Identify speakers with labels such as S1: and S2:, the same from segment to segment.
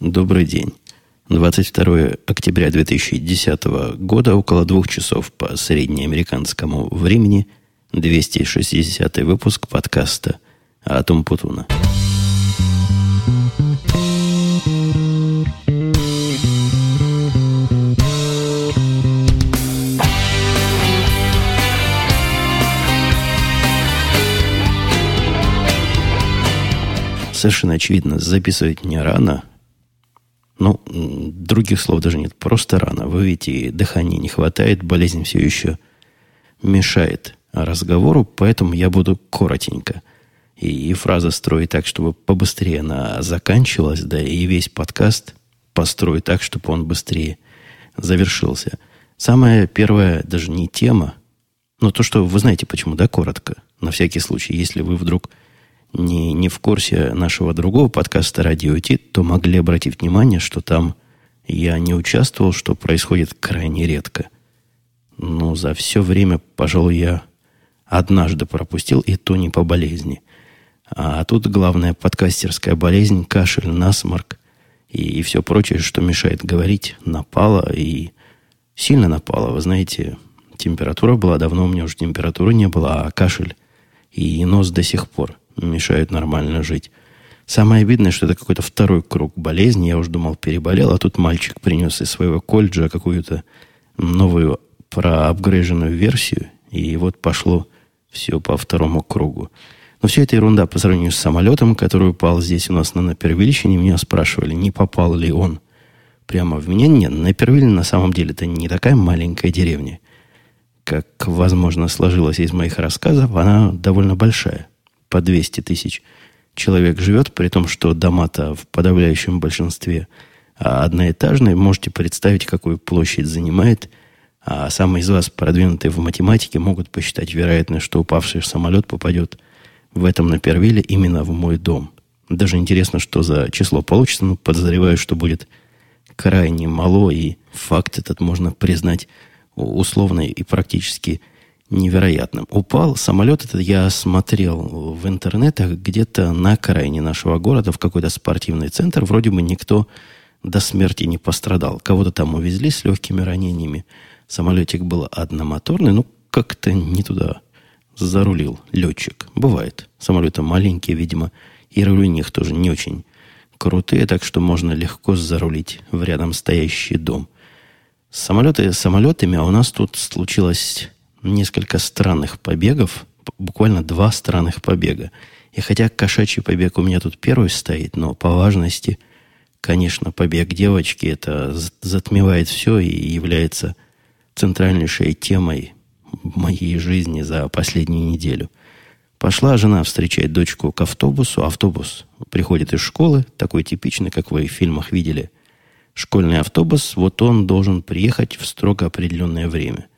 S1: Добрый день. 22 октября 2010 года, около двух часов по среднеамериканскому времени, 260 выпуск подкаста «Атом Путуна». Совершенно очевидно, записывать не рано. Ну, других слов даже нет. Просто рано. Вы видите, дыхания не хватает, болезнь все еще мешает разговору, поэтому я буду коротенько. И, и фраза строить так, чтобы побыстрее она заканчивалась, да и весь подкаст построить так, чтобы он быстрее завершился. Самая первая даже не тема, но то, что вы знаете почему, да, коротко, на всякий случай, если вы вдруг не, не в курсе нашего другого подкаста «Радио Ти», то могли обратить внимание, что там я не участвовал, что происходит крайне редко. Но за все время, пожалуй, я однажды пропустил, и то не по болезни. А тут главная подкастерская болезнь, кашель, насморк и, и все прочее, что мешает говорить, напало и сильно напало. Вы знаете, температура была, давно у меня уже температуры не было, а кашель и нос до сих пор – мешают нормально жить. Самое обидное, что это какой-то второй круг болезни. Я уже думал, переболел, а тут мальчик принес из своего колледжа какую-то новую проапгрейженную версию, и вот пошло все по второму кругу. Но все это ерунда по сравнению с самолетом, который упал здесь у нас на Напервильщине. Меня спрашивали, не попал ли он прямо в меня. Нет, Напервиль на самом деле это не такая маленькая деревня, как, возможно, сложилось из моих рассказов. Она довольно большая по 200 тысяч человек живет, при том, что дома-то в подавляющем большинстве а одноэтажные. Можете представить, какую площадь занимает. А самые из вас, продвинутые в математике, могут посчитать вероятность, что упавший самолет попадет в этом на Первиле именно в мой дом. Даже интересно, что за число получится, но подозреваю, что будет крайне мало, и факт этот можно признать условно и практически невероятным. Упал самолет этот, я смотрел в интернетах, где-то на окраине нашего города, в какой-то спортивный центр. Вроде бы никто до смерти не пострадал. Кого-то там увезли с легкими ранениями. Самолетик был одномоторный, ну, как-то не туда зарулил летчик. Бывает. Самолеты маленькие, видимо, и рули них тоже не очень крутые, так что можно легко зарулить в рядом стоящий дом. Самолеты самолетами, а у нас тут случилось несколько странных побегов, буквально два странных побега. И хотя кошачий побег у меня тут первый стоит, но по важности, конечно, побег девочки это затмевает все и является центральнейшей темой моей жизни за последнюю неделю. Пошла жена встречать дочку к автобусу. Автобус приходит из школы, такой типичный, как вы в фильмах видели. Школьный автобус, вот он должен приехать в строго определенное время –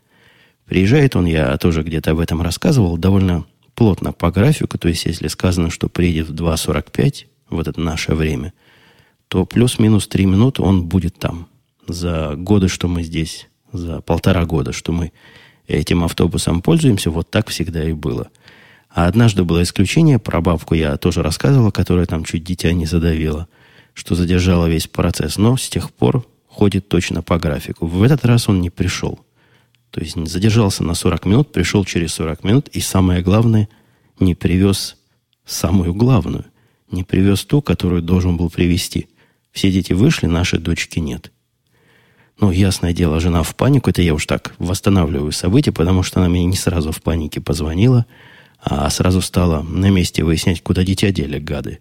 S1: Приезжает он, я тоже где-то об этом рассказывал, довольно плотно по графику. То есть, если сказано, что приедет в 2.45, вот это наше время, то плюс-минус 3 минуты он будет там. За годы, что мы здесь, за полтора года, что мы этим автобусом пользуемся, вот так всегда и было. А однажды было исключение, про бабку я тоже рассказывал, которая там чуть дитя не задавила, что задержала весь процесс, но с тех пор ходит точно по графику. В этот раз он не пришел. То есть задержался на 40 минут, пришел через 40 минут, и самое главное, не привез самую главную. Не привез ту, которую должен был привезти. Все дети вышли, нашей дочки нет. Ну, ясное дело, жена в панику. Это я уж так восстанавливаю события, потому что она мне не сразу в панике позвонила, а сразу стала на месте выяснять, куда дитя дели, гады.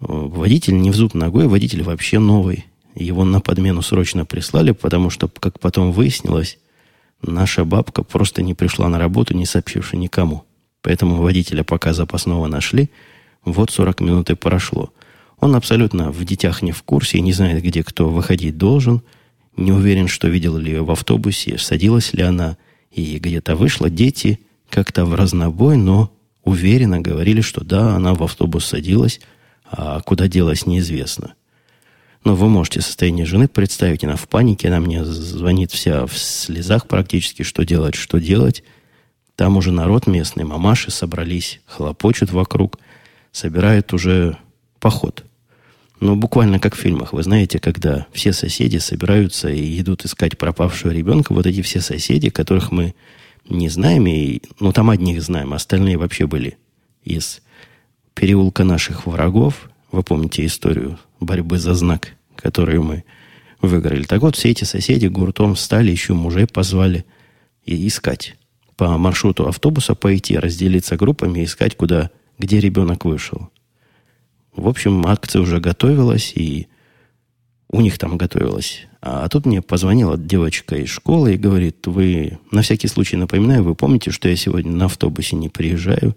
S1: Водитель не в зуб ногой, водитель вообще новый. Его на подмену срочно прислали, потому что, как потом выяснилось, Наша бабка просто не пришла на работу, не сообщивши никому. Поэтому водителя пока запасного нашли. Вот 40 минут и прошло. Он абсолютно в детях не в курсе и не знает, где кто выходить должен. Не уверен, что видел ли ее в автобусе, садилась ли она и где-то вышла. Дети как-то в разнобой, но уверенно говорили, что да, она в автобус садилась, а куда делась неизвестно. Но вы можете состояние жены представить, она в панике, она мне звонит вся в слезах практически, что делать, что делать. Там уже народ местный, мамаши собрались, хлопочут вокруг, собирают уже поход. Ну, буквально как в фильмах. Вы знаете, когда все соседи собираются и идут искать пропавшего ребенка, вот эти все соседи, которых мы не знаем, и, ну, там одних знаем, остальные вообще были из переулка наших врагов. Вы помните историю борьбы за знак, которую мы выиграли. Так вот, все эти соседи гуртом встали, еще мужей позвали и искать. По маршруту автобуса пойти, разделиться группами, искать, куда, где ребенок вышел. В общем, акция уже готовилась, и у них там готовилась. А тут мне позвонила девочка из школы и говорит, вы, на всякий случай напоминаю, вы помните, что я сегодня на автобусе не приезжаю,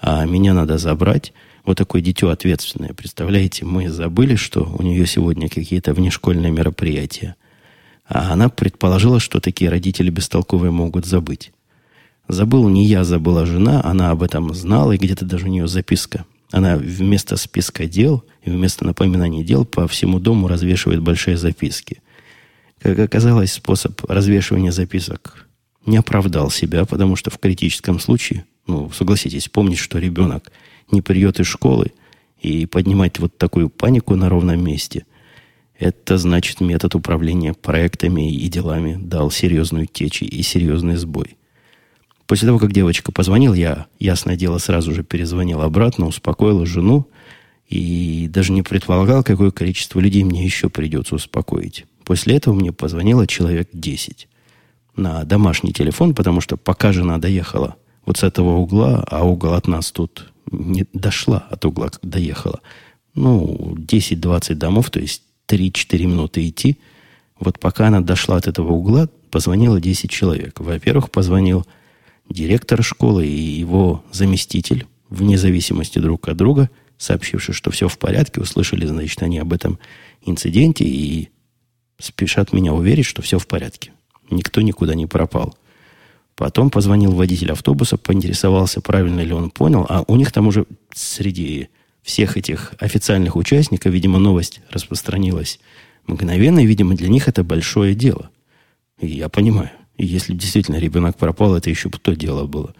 S1: а меня надо забрать. Вот такое дитё ответственное. Представляете, мы забыли, что у нее сегодня какие-то внешкольные мероприятия. А она предположила, что такие родители бестолковые могут забыть. Забыл не я, забыла жена, она об этом знала, и где-то даже у нее записка она вместо списка дел и вместо напоминаний дел по всему дому развешивает большие записки. Как оказалось, способ развешивания записок не оправдал себя, потому что в критическом случае, ну, согласитесь, помнить, что ребенок не придет из школы и поднимать вот такую панику на ровном месте, это значит метод управления проектами и делами дал серьезную течь и серьезный сбой. После того, как девочка позвонила, я, ясное дело, сразу же перезвонил обратно, успокоил жену и даже не предполагал, какое количество людей мне еще придется успокоить. После этого мне позвонило человек 10 на домашний телефон, потому что пока жена доехала вот с этого угла, а угол от нас тут не дошла от угла, как доехала, ну, 10-20 домов, то есть 3-4 минуты идти, вот пока она дошла от этого угла, позвонило 10 человек. Во-первых, позвонил директор школы и его заместитель, вне зависимости друг от друга, сообщившие, что все в порядке, услышали, значит, они об этом инциденте и спешат меня уверить, что все в порядке. Никто никуда не пропал. Потом позвонил водитель автобуса, поинтересовался, правильно ли он понял, а у них там уже среди всех этих официальных участников, видимо, новость распространилась мгновенно, и, видимо, для них это большое дело. И я понимаю. Если действительно ребенок пропал, это еще бы то дело было.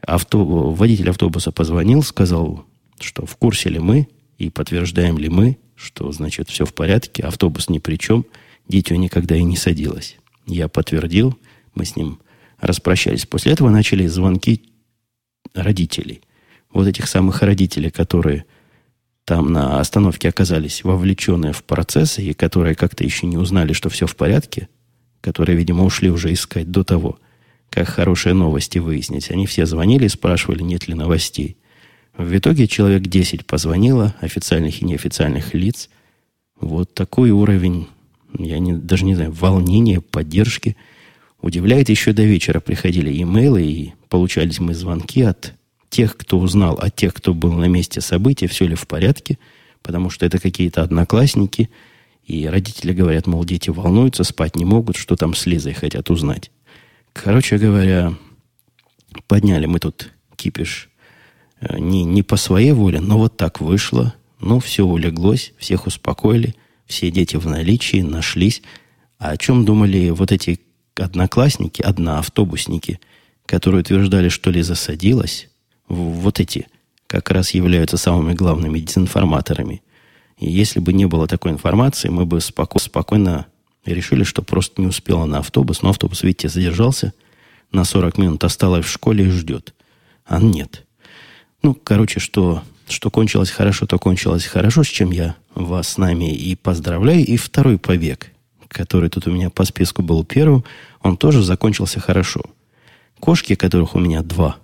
S1: Авто, водитель автобуса позвонил, сказал, что в курсе ли мы, и подтверждаем ли мы, что, значит, все в порядке, автобус ни при чем, дитё никогда и не садилось. Я подтвердил, мы с ним распрощались. После этого начали звонки родителей. Вот этих самых родителей, которые там на остановке оказались вовлеченные в процессы и которые как-то еще не узнали, что все в порядке, которые, видимо, ушли уже искать до того, как хорошие новости выяснить. Они все звонили и спрашивали, нет ли новостей. В итоге человек 10 позвонило, официальных и неофициальных лиц. Вот такой уровень, я не, даже не знаю, волнения, поддержки. Удивляет, еще до вечера приходили имейлы, и получались мы звонки от тех, кто узнал, от тех, кто был на месте события, все ли в порядке, потому что это какие-то одноклассники – и родители говорят, мол, дети волнуются, спать не могут, что там с Лизой хотят узнать. Короче говоря, подняли мы тут кипиш э, не, не по своей воле, но вот так вышло. Ну, все улеглось, всех успокоили, все дети в наличии, нашлись. А о чем думали вот эти одноклассники, одноавтобусники, которые утверждали, что Лиза садилась, вот эти как раз являются самыми главными дезинформаторами – и если бы не было такой информации, мы бы споко- спокойно решили, что просто не успела на автобус. Но автобус, видите, задержался на 40 минут, осталась в школе и ждет. А нет. Ну, короче, что, что кончилось хорошо, то кончилось хорошо, с чем я вас с нами и поздравляю. И второй побег, который тут у меня по списку был первым, он тоже закончился хорошо. Кошки, которых у меня два,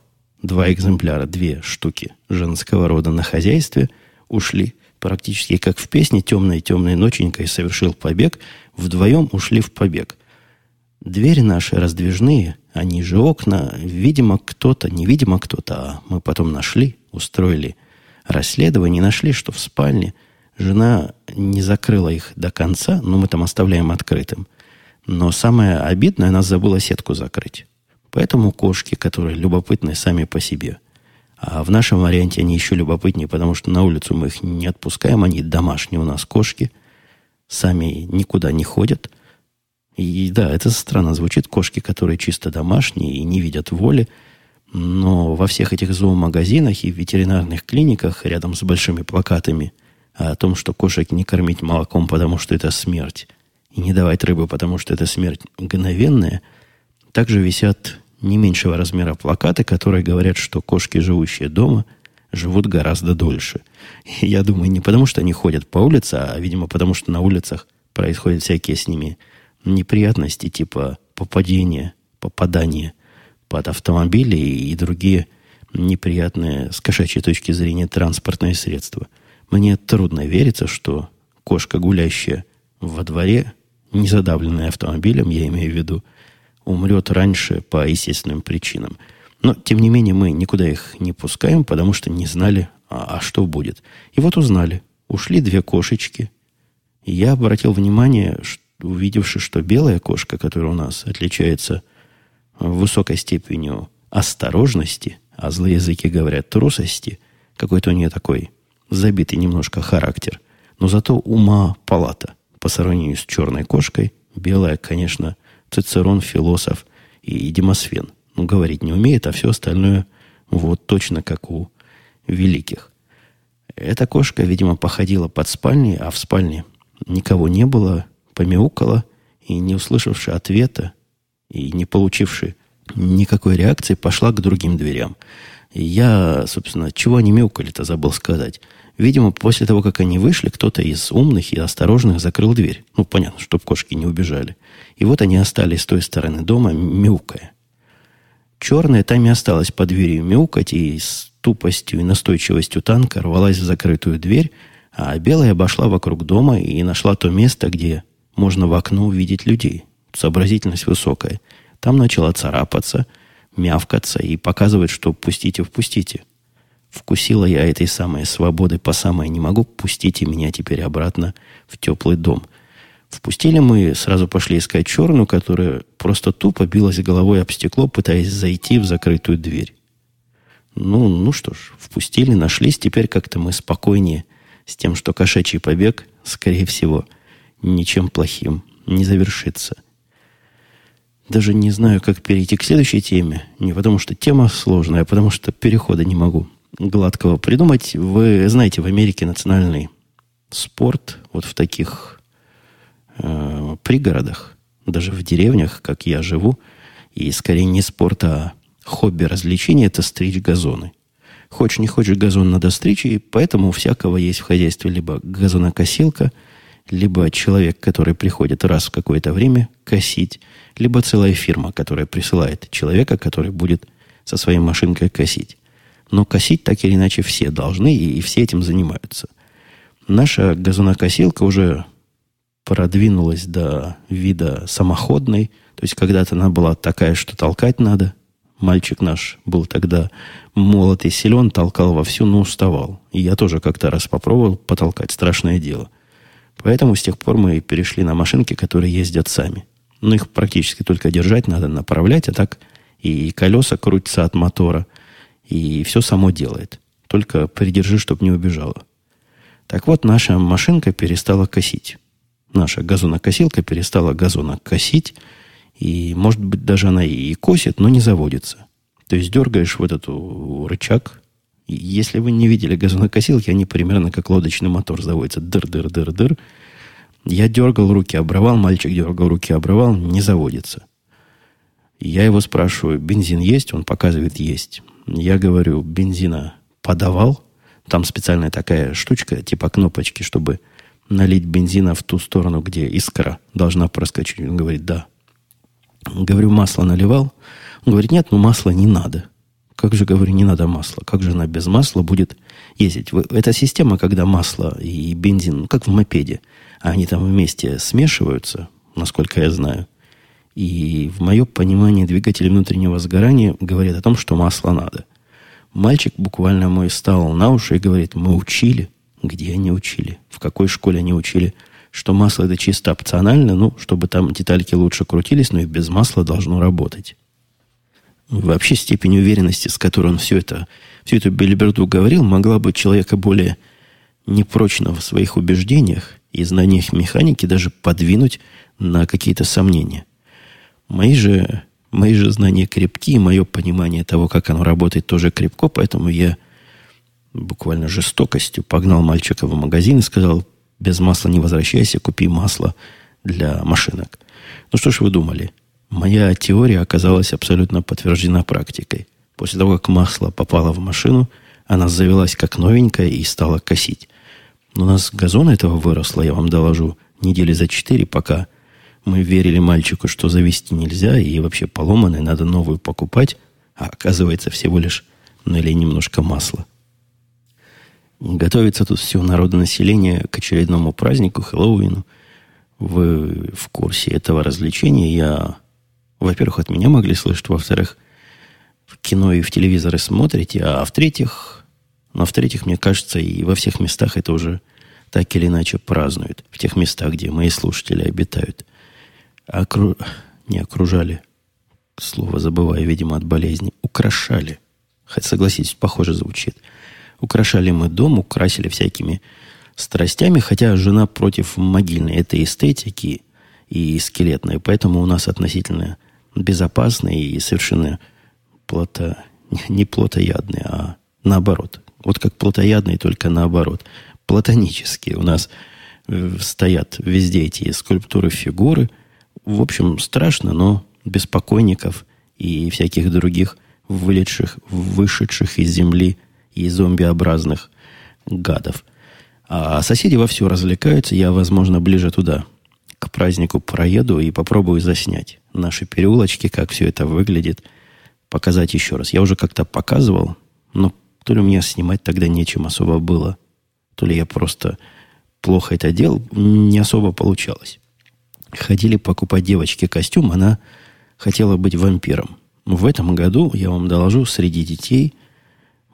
S1: два экземпляра, две штуки женского рода на хозяйстве, ушли – практически как в песне «Темная-темная ноченька» и совершил побег, вдвоем ушли в побег. Двери наши раздвижные, они же окна, видимо, кто-то, невидимо кто-то, а мы потом нашли, устроили расследование, нашли, что в спальне жена не закрыла их до конца, но мы там оставляем открытым. Но самое обидное, она забыла сетку закрыть. Поэтому кошки, которые любопытны сами по себе – а в нашем варианте они еще любопытнее, потому что на улицу мы их не отпускаем, они домашние у нас кошки, сами никуда не ходят. И да, это странно звучит, кошки, которые чисто домашние и не видят воли, но во всех этих зоомагазинах и ветеринарных клиниках рядом с большими плакатами а о том, что кошек не кормить молоком, потому что это смерть, и не давать рыбу, потому что это смерть мгновенная, также висят не меньшего размера плакаты, которые говорят, что кошки, живущие дома, живут гораздо дольше. И я думаю, не потому, что они ходят по улице, а, видимо, потому, что на улицах происходят всякие с ними неприятности, типа попадения, попадания под автомобили и другие неприятные с кошачьей точки зрения транспортные средства. Мне трудно вериться, что кошка, гулящая во дворе, не задавленная автомобилем, я имею в виду, умрет раньше по естественным причинам. Но, тем не менее, мы никуда их не пускаем, потому что не знали, а, а что будет. И вот узнали. Ушли две кошечки. И я обратил внимание, увидевши, что белая кошка, которая у нас отличается высокой степенью осторожности, а злые языки говорят трусости, какой-то у нее такой забитый немножко характер, но зато ума палата по сравнению с черной кошкой. Белая, конечно, Цицерон, философ и Демосфен. Ну, говорить не умеет, а все остальное вот точно как у великих. Эта кошка, видимо, походила под спальней, а в спальне никого не было, помяукала, и не услышавши ответа, и не получивши никакой реакции, пошла к другим дверям. Я, собственно, чего они мяукали-то, забыл сказать. Видимо, после того, как они вышли, кто-то из умных и осторожных закрыл дверь. Ну, понятно, чтобы кошки не убежали. И вот они остались с той стороны дома, мяукая. Черная там и осталась под дверью мяукать, и с тупостью и настойчивостью танка рвалась в закрытую дверь, а белая обошла вокруг дома и нашла то место, где можно в окно увидеть людей. Сообразительность высокая. Там начала царапаться, мявкаться и показывать, что пустите, впустите. Вкусила я этой самой свободы по самой не могу, пустите меня теперь обратно в теплый дом. Впустили мы, сразу пошли искать черную, которая просто тупо билась головой об стекло, пытаясь зайти в закрытую дверь. Ну, ну что ж, впустили, нашлись, теперь как-то мы спокойнее с тем, что кошачий побег, скорее всего, ничем плохим не завершится. Даже не знаю, как перейти к следующей теме. Не потому, что тема сложная, а потому, что перехода не могу гладкого придумать. Вы знаете, в Америке национальный спорт вот в таких э, пригородах, даже в деревнях, как я живу, и скорее не спорт, а хобби развлечения, это стричь газоны. Хочешь, не хочешь, газон надо стричь, и поэтому у всякого есть в хозяйстве либо газонокосилка, либо человек, который приходит раз в какое-то время косить, либо целая фирма, которая присылает человека, который будет со своей машинкой косить. Но косить так или иначе все должны, и, все этим занимаются. Наша газонокосилка уже продвинулась до вида самоходной. То есть когда-то она была такая, что толкать надо. Мальчик наш был тогда молод и силен, толкал вовсю, но уставал. И я тоже как-то раз попробовал потолкать. Страшное дело. Поэтому с тех пор мы перешли на машинки, которые ездят сами. Но их практически только держать надо, направлять, а так и колеса крутятся от мотора – и все само делает. Только придержи, чтобы не убежала. Так вот, наша машинка перестала косить. Наша газонокосилка перестала газонокосить. И, может быть, даже она и косит, но не заводится. То есть дергаешь вот эту рычаг. Если вы не видели газонокосилки, они примерно как лодочный мотор заводятся. Дыр-дыр-дыр-дыр. Я дергал руки, обрывал, мальчик дергал руки, обрывал, не заводится. Я его спрашиваю, бензин есть? Он показывает, есть. Я говорю, бензина подавал. Там специальная такая штучка, типа кнопочки, чтобы налить бензина в ту сторону, где искра должна проскочить. Он говорит, да. Говорю, масло наливал? Он говорит, нет, ну масла не надо. Как же, говорю, не надо масла? Как же она без масла будет ездить? Эта система, когда масло и бензин, ну, как в мопеде, они там вместе смешиваются, насколько я знаю, и в мое понимание двигатели внутреннего сгорания говорят о том, что масло надо. Мальчик буквально мой стал на уши и говорит, мы учили. Где они учили? В какой школе они учили? Что масло это чисто опционально, ну, чтобы там детальки лучше крутились, но и без масла должно работать. Вообще степень уверенности, с которой он все это, всю эту бельберду говорил, могла быть человека более непрочного в своих убеждениях и знаниях механики даже подвинуть на какие-то сомнения – Мои же, мои же знания крепки, мое понимание того, как оно работает, тоже крепко, поэтому я буквально жестокостью погнал мальчика в магазин и сказал, без масла не возвращайся, купи масло для машинок. Ну что ж вы думали? Моя теория оказалась абсолютно подтверждена практикой. После того, как масло попало в машину, она завелась как новенькая и стала косить. Но у нас газон этого выросло, я вам доложу, недели за четыре, пока мы верили мальчику, что завести нельзя, и вообще поломанной надо новую покупать, а оказывается всего лишь налей немножко масла. Готовится тут все народонаселение к очередному празднику, Хэллоуину. Вы в курсе этого развлечения. Я, во-первых, от меня могли слышать, во-вторых, в кино и в телевизоры смотрите, а в-третьих, но ну, в-третьих, мне кажется, и во всех местах это уже так или иначе празднуют. В тех местах, где мои слушатели обитают. Окру... Не окружали. Слово забываю, видимо, от болезни. Украшали. Хоть согласитесь, похоже звучит. Украшали мы дом, украсили всякими страстями, хотя жена против могильной этой эстетики и скелетной, поэтому у нас относительно безопасный и совершенно плото, не плотоядный, а наоборот. Вот как плотоядный, только наоборот. Платонические у нас э, стоят везде эти скульптуры, фигуры. В общем, страшно, но без покойников и всяких других вылетших, вышедших из земли и зомбиобразных гадов. А соседи вовсю развлекаются. Я, возможно, ближе туда, к празднику проеду и попробую заснять наши переулочки, как все это выглядит, показать еще раз. Я уже как-то показывал, но то ли мне снимать тогда нечем особо было, то ли я просто плохо это делал, не особо получалось. Ходили покупать девочке костюм, она хотела быть вампиром. В этом году, я вам доложу, среди детей –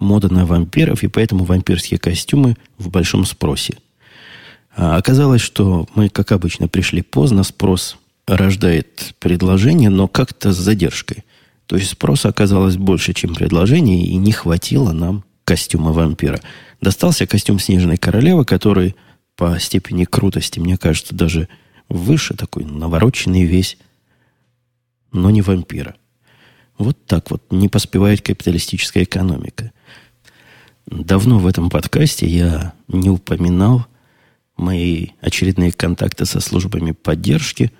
S1: мода на вампиров, и поэтому вампирские костюмы в большом спросе. А оказалось, что мы, как обычно, пришли поздно, спрос рождает предложение, но как-то с задержкой. То есть спроса оказалось больше, чем предложение, и не хватило нам костюма вампира. Достался костюм Снежной Королевы, который по степени крутости, мне кажется, даже выше, такой навороченный весь, но не вампира. Вот так вот не поспевает капиталистическая экономика. Давно в этом подкасте я не упоминал мои очередные контакты со службами поддержки.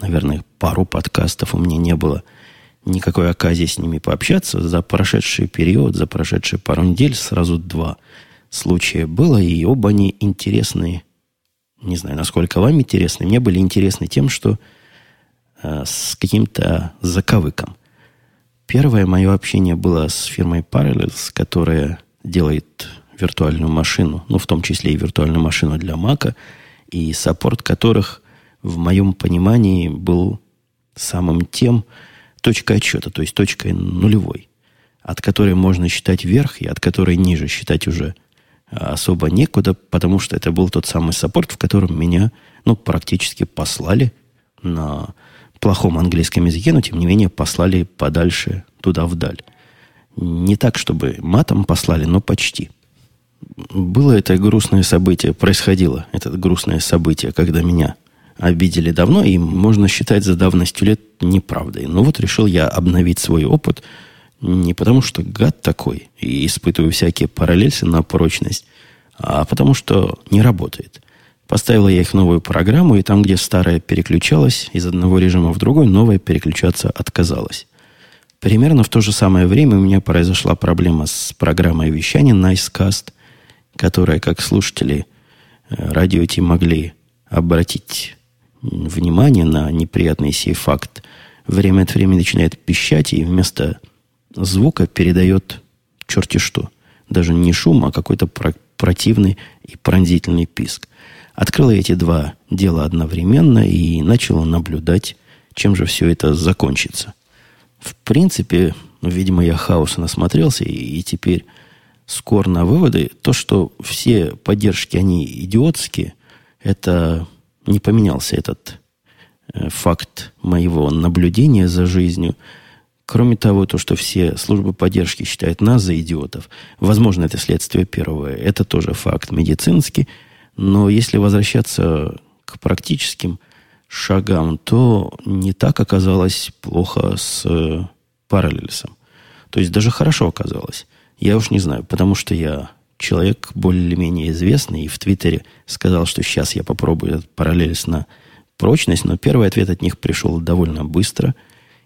S1: Наверное, пару подкастов у меня не было никакой оказии с ними пообщаться. За прошедший период, за прошедшие пару недель сразу два случая было, и оба они интересные. Не знаю, насколько вам интересны. Мне были интересны тем, что э, с каким-то заковыком – Первое мое общение было с фирмой Parallels, которая делает виртуальную машину, ну, в том числе и виртуальную машину для Мака, и саппорт которых, в моем понимании, был самым тем точкой отсчета, то есть точкой нулевой, от которой можно считать вверх и от которой ниже считать уже особо некуда, потому что это был тот самый саппорт, в котором меня, ну, практически послали на плохом английском языке, но тем не менее послали подальше туда вдаль. Не так, чтобы матом послали, но почти. Было это грустное событие, происходило это грустное событие, когда меня обидели давно, и можно считать за давностью лет неправдой. Но вот решил я обновить свой опыт не потому, что гад такой и испытываю всякие параллельсы на прочность, а потому что не работает. Поставила я их новую программу, и там, где старая переключалась из одного режима в другой, новая переключаться отказалась. Примерно в то же самое время у меня произошла проблема с программой вещания Nicecast, которая, как слушатели э, радио Ти могли обратить внимание на неприятный сей факт, время от времени начинает пищать и вместо звука передает черти что. Даже не шум, а какой-то противный и пронзительный писк. Открыла эти два дела одновременно и начала наблюдать, чем же все это закончится. В принципе, видимо, я хаоса насмотрелся, и, и теперь скор на выводы. То, что все поддержки, они идиотские, это не поменялся этот э, факт моего наблюдения за жизнью. Кроме того, то, что все службы поддержки считают нас за идиотов, возможно, это следствие первого. Это тоже факт медицинский – но если возвращаться к практическим шагам, то не так оказалось плохо с э, параллельсом. То есть даже хорошо оказалось. Я уж не знаю, потому что я человек более-менее известный и в Твиттере сказал, что сейчас я попробую этот параллельс на прочность, но первый ответ от них пришел довольно быстро,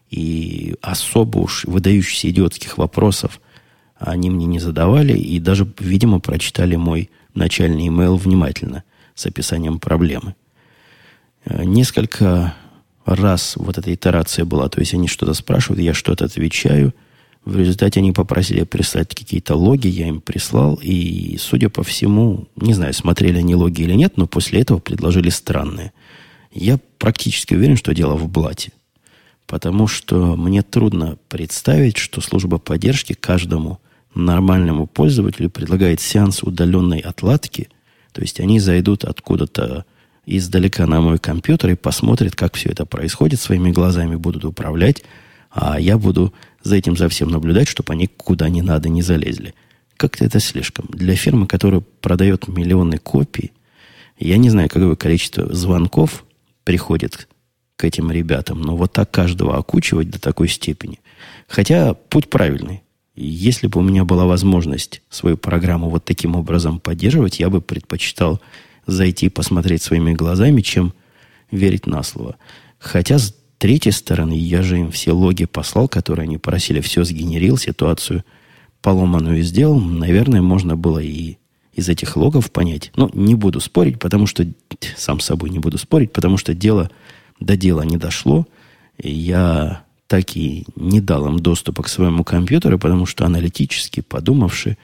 S1: и особо уж выдающихся идиотских вопросов они мне не задавали, и даже, видимо, прочитали мой начальный имейл внимательно с описанием проблемы. Э, несколько раз вот эта итерация была, то есть они что-то спрашивают, я что-то отвечаю – в результате они попросили прислать какие-то логи, я им прислал, и, судя по всему, не знаю, смотрели они логи или нет, но после этого предложили странные. Я практически уверен, что дело в блате. Потому что мне трудно представить, что служба поддержки каждому нормальному пользователю предлагает сеанс удаленной отладки. То есть они зайдут откуда-то издалека на мой компьютер и посмотрят, как все это происходит, своими глазами будут управлять, а я буду за этим за всем наблюдать, чтобы они куда не надо не залезли. Как-то это слишком. Для фирмы, которая продает миллионы копий, я не знаю, какое количество звонков приходит к этим ребятам, но вот так каждого окучивать до такой степени. Хотя путь правильный. Если бы у меня была возможность свою программу вот таким образом поддерживать, я бы предпочитал зайти посмотреть своими глазами, чем верить на слово. Хотя, третьей стороны, я же им все логи послал, которые они просили, все сгенерил, ситуацию поломанную сделал. Наверное, можно было и из этих логов понять. Но не буду спорить, потому что... Сам с собой не буду спорить, потому что дело до дела не дошло. Я так и не дал им доступа к своему компьютеру, потому что аналитически, подумавши,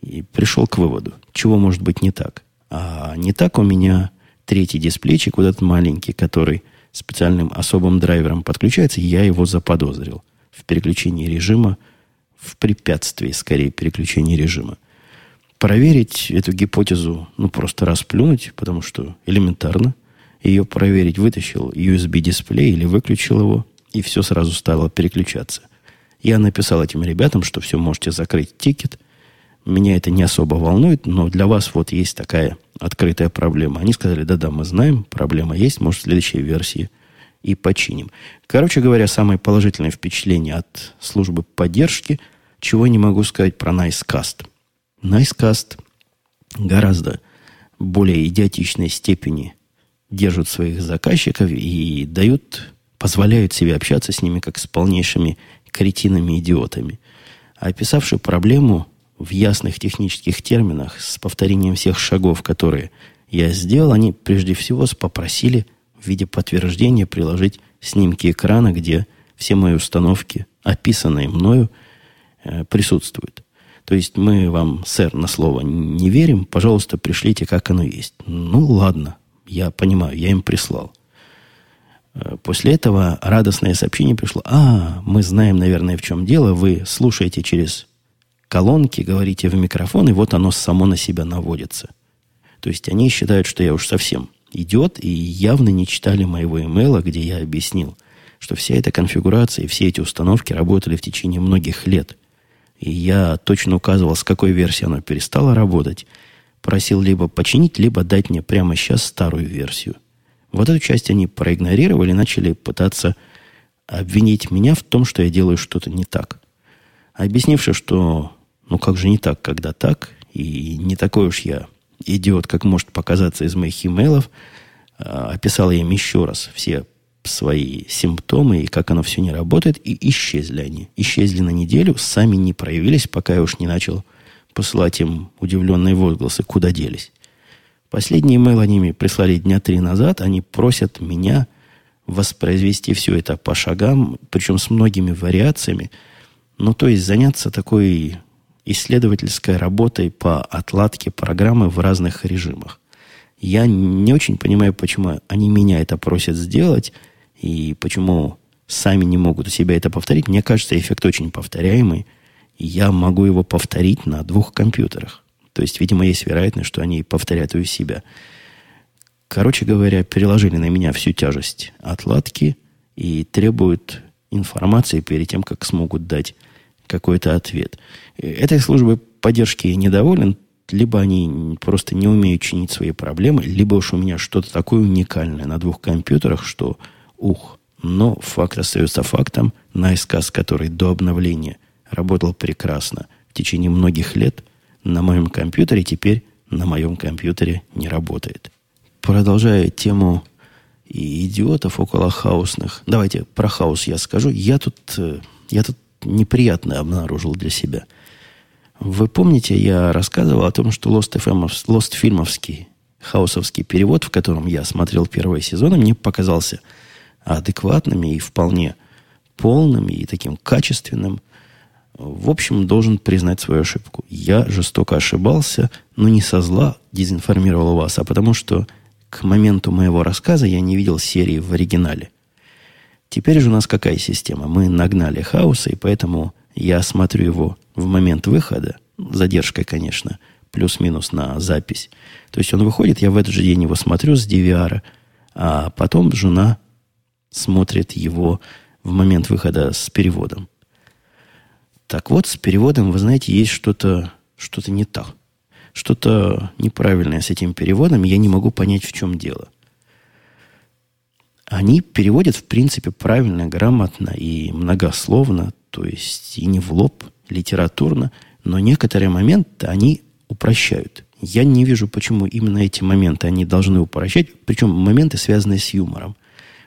S1: и пришел к выводу, чего может быть не так. А не так у меня третий дисплейчик, вот этот маленький, который специальным особым драйвером подключается, я его заподозрил в переключении режима, в препятствии, скорее, переключения режима. Проверить эту гипотезу, ну, просто расплюнуть, потому что элементарно. Ее проверить, вытащил USB-дисплей или выключил его, и все сразу стало переключаться. Я написал этим ребятам, что все, можете закрыть тикет. Меня это не особо волнует, но для вас вот есть такая открытая проблема. Они сказали, да-да, мы знаем, проблема есть, может, в следующей версии и починим. Короче говоря, самое положительное впечатление от службы поддержки, чего не могу сказать про Nicecast. Nicecast гораздо более идиотичной степени держат своих заказчиков и дают, позволяют себе общаться с ними как с полнейшими кретинами-идиотами. А описавший проблему в ясных технических терминах, с повторением всех шагов, которые я сделал, они прежде всего попросили в виде подтверждения приложить снимки экрана, где все мои установки, описанные мною, э, присутствуют. То есть мы вам, сэр, на слово не верим, пожалуйста, пришлите, как оно есть. Ну, ладно, я понимаю, я им прислал. Э, после этого радостное сообщение пришло. А, мы знаем, наверное, в чем дело. Вы слушаете через колонки, говорите в микрофон, и вот оно само на себя наводится. То есть они считают, что я уж совсем идет, и явно не читали моего имейла, где я объяснил, что вся эта конфигурация и все эти установки работали в течение многих лет. И я точно указывал, с какой версии оно перестало работать. Просил либо починить, либо дать мне прямо сейчас старую версию. Вот эту часть они проигнорировали, начали пытаться обвинить меня в том, что я делаю что-то не так. Объяснивши, что ну как же не так, когда так, и не такой уж я идиот, как может показаться из моих имейлов, а, описал я им еще раз все свои симптомы и как оно все не работает, и исчезли они. Исчезли на неделю, сами не проявились, пока я уж не начал посылать им удивленные возгласы, куда делись. Последний имейл они мне прислали дня три назад. Они просят меня воспроизвести все это по шагам, причем с многими вариациями. Ну, то есть заняться такой исследовательской работой по отладке программы в разных режимах. Я не очень понимаю, почему они меня это просят сделать, и почему сами не могут у себя это повторить. Мне кажется, эффект очень повторяемый, я могу его повторить на двух компьютерах. То есть, видимо, есть вероятность, что они повторят у себя. Короче говоря, переложили на меня всю тяжесть отладки и требуют информации перед тем, как смогут дать какой-то ответ. Этой службой поддержки недоволен, либо они просто не умеют чинить свои проблемы, либо уж у меня что-то такое уникальное на двух компьютерах, что ух. Но факт остается фактом. Найсказ, который до обновления работал прекрасно в течение многих лет, на моем компьютере теперь на моем компьютере не работает. Продолжая тему идиотов около хаусных. Давайте про хаос я скажу. Я тут, э, я тут неприятно обнаружил для себя. Вы помните, я рассказывал о том, что Lost, FM, Lost фильмовский хаусовский перевод, в котором я смотрел первые сезоны, мне показался адекватным и вполне полным и таким качественным. В общем, должен признать свою ошибку. Я жестоко ошибался, но не со зла дезинформировал вас, а потому что к моменту моего рассказа я не видел серии в оригинале. Теперь же у нас какая система? Мы нагнали хаоса, и поэтому я смотрю его в момент выхода, задержкой, конечно, плюс-минус на запись. То есть он выходит, я в этот же день его смотрю с DVR, а потом жена смотрит его в момент выхода с переводом. Так вот, с переводом, вы знаете, есть что-то что не так. Что-то неправильное с этим переводом, я не могу понять, в чем дело. Они переводят, в принципе, правильно, грамотно и многословно, то есть и не в лоб, литературно, но некоторые моменты они упрощают. Я не вижу, почему именно эти моменты они должны упрощать, причем моменты, связанные с юмором.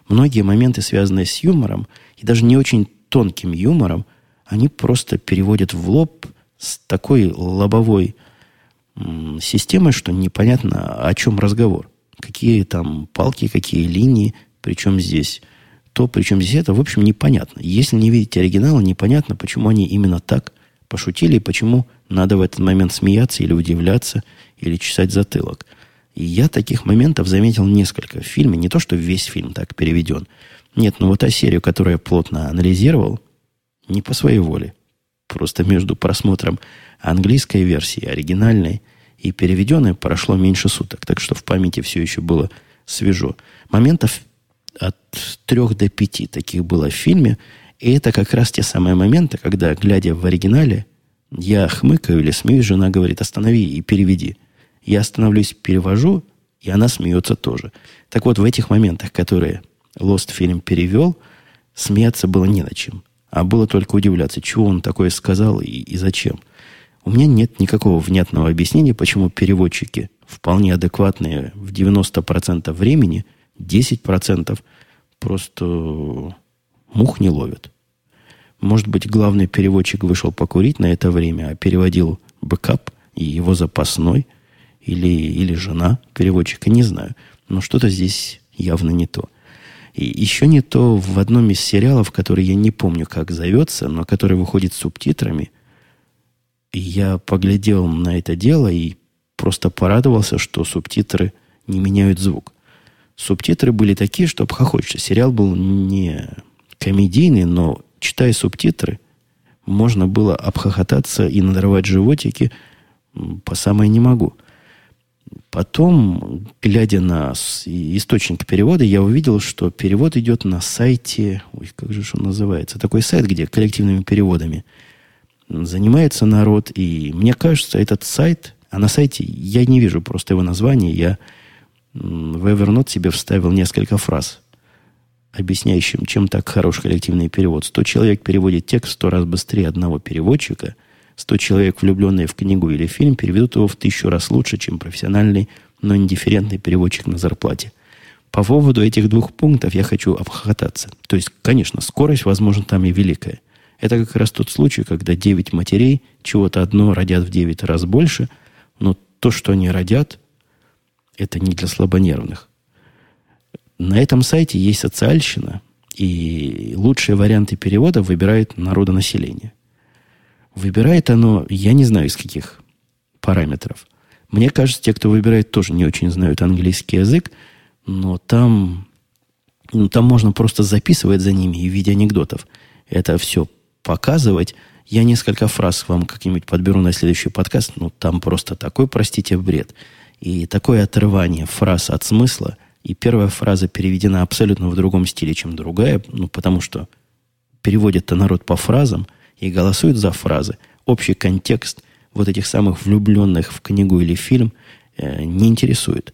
S1: Многие моменты, связанные с юмором, и даже не очень тонким юмором, они просто переводят в лоб с такой лобовой системой, что непонятно, о чем разговор. Какие там палки, какие линии, причем здесь то, причем здесь это, в общем, непонятно. Если не видите оригинала, непонятно, почему они именно так пошутили и почему надо в этот момент смеяться или удивляться, или чесать затылок. И я таких моментов заметил несколько в фильме. Не то, что весь фильм так переведен. Нет, но вот та серию, которую я плотно анализировал, не по своей воле. Просто между просмотром английской версии, оригинальной и переведенной прошло меньше суток. Так что в памяти все еще было свежо. Моментов от трех до пяти таких было в фильме. И это как раз те самые моменты, когда, глядя в оригинале, я хмыкаю или смеюсь, жена говорит, останови и переведи. Я остановлюсь, перевожу, и она смеется тоже. Так вот, в этих моментах, которые Lost фильм перевел, смеяться было не на чем. А было только удивляться, чего он такое сказал и, и зачем. У меня нет никакого внятного объяснения, почему переводчики, вполне адекватные в 90% времени, 10% просто мух не ловят. Может быть, главный переводчик вышел покурить на это время, а переводил бэкап и его запасной, или, или жена переводчика, не знаю. Но что-то здесь явно не то. И еще не то в одном из сериалов, который я не помню, как зовется, но который выходит с субтитрами. Я поглядел на это дело и просто порадовался, что субтитры не меняют звук. Субтитры были такие, что обхохочешься. Сериал был не комедийный, но читая субтитры, можно было обхохотаться и надрывать животики по самое не могу. Потом, глядя на источник перевода, я увидел, что перевод идет на сайте, ой, как же он называется, такой сайт, где коллективными переводами занимается народ. И мне кажется, этот сайт, а на сайте я не вижу просто его названия, я в Evernote себе вставил несколько фраз объясняющим, чем так хорош коллективный перевод. Сто человек переводит текст сто раз быстрее одного переводчика. Сто человек, влюбленные в книгу или фильм, переведут его в тысячу раз лучше, чем профессиональный, но индифферентный переводчик на зарплате. По поводу этих двух пунктов я хочу обхохотаться. То есть, конечно, скорость, возможно, там и великая. Это как раз тот случай, когда девять матерей чего-то одно родят в девять раз больше, но то, что они родят, это не для слабонервных. На этом сайте есть социальщина, и лучшие варианты перевода выбирает народонаселение. Выбирает оно, я не знаю из каких параметров. Мне кажется, те, кто выбирает, тоже не очень знают английский язык, но там, ну, там можно просто записывать за ними и в виде анекдотов это все показывать. Я несколько фраз вам как-нибудь подберу на следующий подкаст, ну, там просто такой, простите, бред. И такое отрывание фраз от смысла – и первая фраза переведена абсолютно в другом стиле, чем другая, ну, потому что переводит-то народ по фразам и голосует за фразы. Общий контекст вот этих самых влюбленных в книгу или фильм э, не интересует.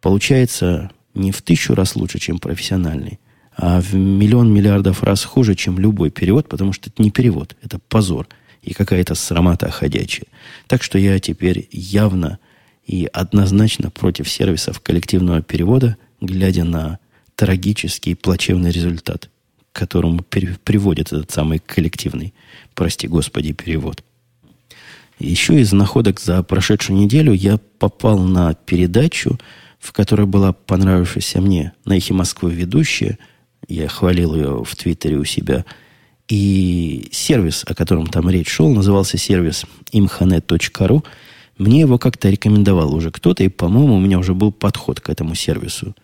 S1: Получается не в тысячу раз лучше, чем профессиональный, а в миллион миллиардов раз хуже, чем любой перевод, потому что это не перевод, это позор. и какая-то срамота ходячая. Так что я теперь явно и однозначно против сервисов коллективного перевода, глядя на трагический плачевный результат, к которому приводит этот самый коллективный, прости господи, перевод. Еще из находок за прошедшую неделю я попал на передачу, в которой была понравившаяся мне на эхе Москвы ведущая. Я хвалил ее в Твиттере у себя. И сервис, о котором там речь шел, назывался сервис imhanet.ru. Мне его как-то рекомендовал уже кто-то, и, по-моему, у меня уже был подход к этому сервису.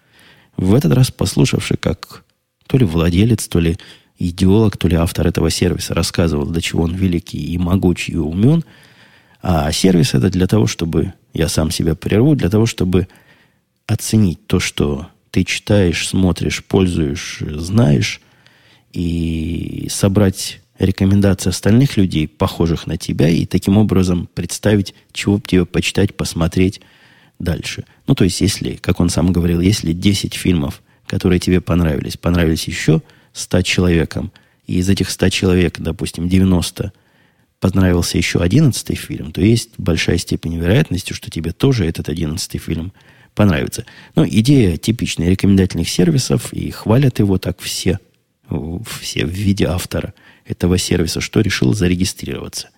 S1: В этот раз, послушавший, как то ли владелец, то ли идеолог, то ли автор этого сервиса рассказывал, до чего он великий и могучий и умен – а сервис это для того, чтобы, я сам себя прерву, для того, чтобы оценить то, что ты читаешь, смотришь, пользуешь, знаешь, и собрать рекомендации остальных людей, похожих на тебя, и таким образом представить, чего бы тебе почитать, посмотреть дальше. Ну, то есть, если, как он сам говорил, если 10 фильмов, которые тебе понравились, понравились еще 100 человекам, и из этих 100 человек, допустим, 90 понравился еще одиннадцатый фильм, то есть большая степень вероятности, что тебе тоже этот одиннадцатый фильм понравится. Но идея типичная рекомендательных сервисов, и хвалят его так все, все в виде автора этого сервиса, что решил зарегистрироваться.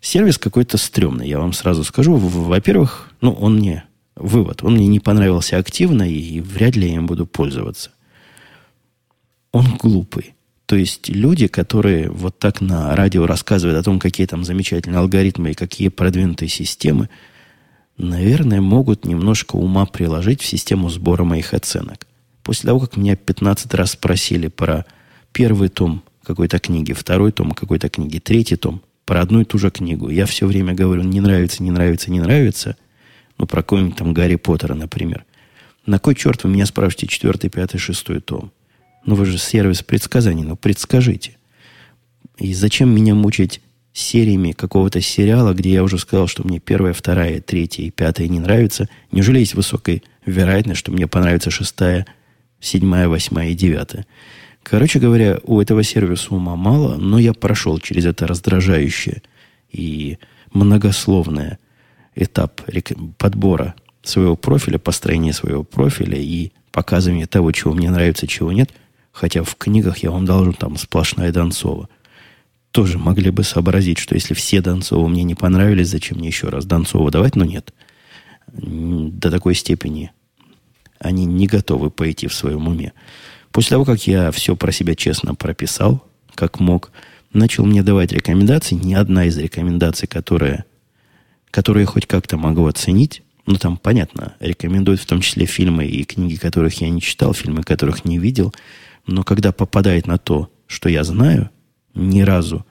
S1: Сервис какой-то стрёмный, я вам сразу скажу. Во-первых, ну, он мне, вывод, он мне не понравился активно, и вряд ли я им буду пользоваться. Он глупый. То есть люди, которые вот так на радио рассказывают о том, какие там замечательные алгоритмы и какие продвинутые системы, наверное, могут немножко ума приложить в систему сбора моих оценок. После того, как меня 15 раз спросили про первый том какой-то книги, второй том какой-то книги, третий том, про одну и ту же книгу, я все время говорю, не нравится, не нравится, не нравится, ну, про какой-нибудь там Гарри Поттера, например. На кой черт вы меня спрашиваете четвертый, пятый, шестой том? Ну, вы же сервис предсказаний, ну, предскажите. И зачем меня мучить сериями какого-то сериала, где я уже сказал, что мне первая, вторая, третья и пятая не нравится? Неужели есть высокая вероятность, что мне понравится шестая, седьмая, восьмая и девятая? Короче говоря, у этого сервиса ума мало, но я прошел через это раздражающее и многословное этап подбора своего профиля, построения своего профиля и показывания того, чего мне нравится, чего нет – Хотя в книгах я вам должен там сплошная Донцова. Тоже могли бы сообразить, что если все Донцова мне не понравились, зачем мне еще раз Донцова давать? Но нет. До такой степени они не готовы пойти в своем уме. После того, как я все про себя честно прописал, как мог, начал мне давать рекомендации. Ни одна из рекомендаций, которая, которую я хоть как-то могу оценить, ну, там, понятно, рекомендуют в том числе фильмы и книги, которых я не читал, фильмы, которых не видел – но когда попадает на то, что я знаю, ни разу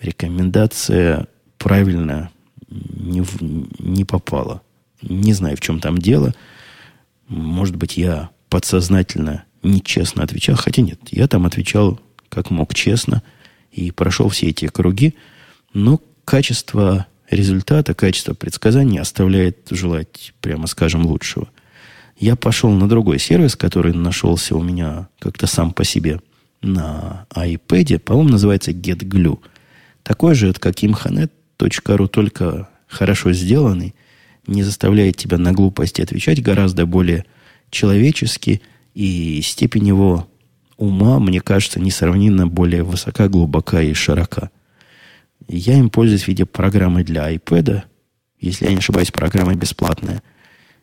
S1: рекомендация правильно не, не попала. Не знаю, в чем там дело. Может быть, я подсознательно нечестно отвечал. Хотя нет, я там отвечал как мог честно и прошел все эти круги. Но качество результата, качество предсказаний оставляет желать, прямо скажем, лучшего – я пошел на другой сервис, который нашелся у меня как-то сам по себе на iPad. По-моему, называется GetGlue. Такой же, как imhanet.ru, только хорошо сделанный. Не заставляет тебя на глупости отвечать. Гораздо более человечески. И степень его ума, мне кажется, несравненно более высока, глубока и широка. Я им пользуюсь в виде программы для iPad. Если я не ошибаюсь, программа бесплатная.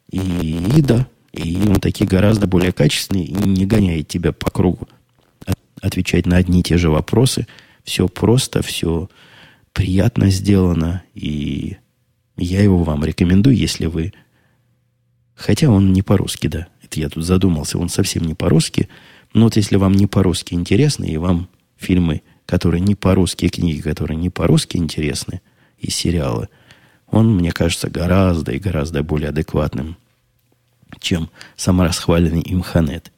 S1: И, и да, и он такие гораздо более качественные и не гоняет тебя по кругу. Отвечать на одни и те же вопросы. Все просто, все приятно сделано. И я его вам рекомендую, если вы... Хотя он не по-русски, да. Это я тут задумался. Он совсем не по-русски. Но вот если вам не по-русски интересно, и вам фильмы, которые не по-русски, книги, которые не по-русски интересны, и сериалы, он, мне кажется, гораздо и гораздо более адекватным чем саморасхваленный имханет.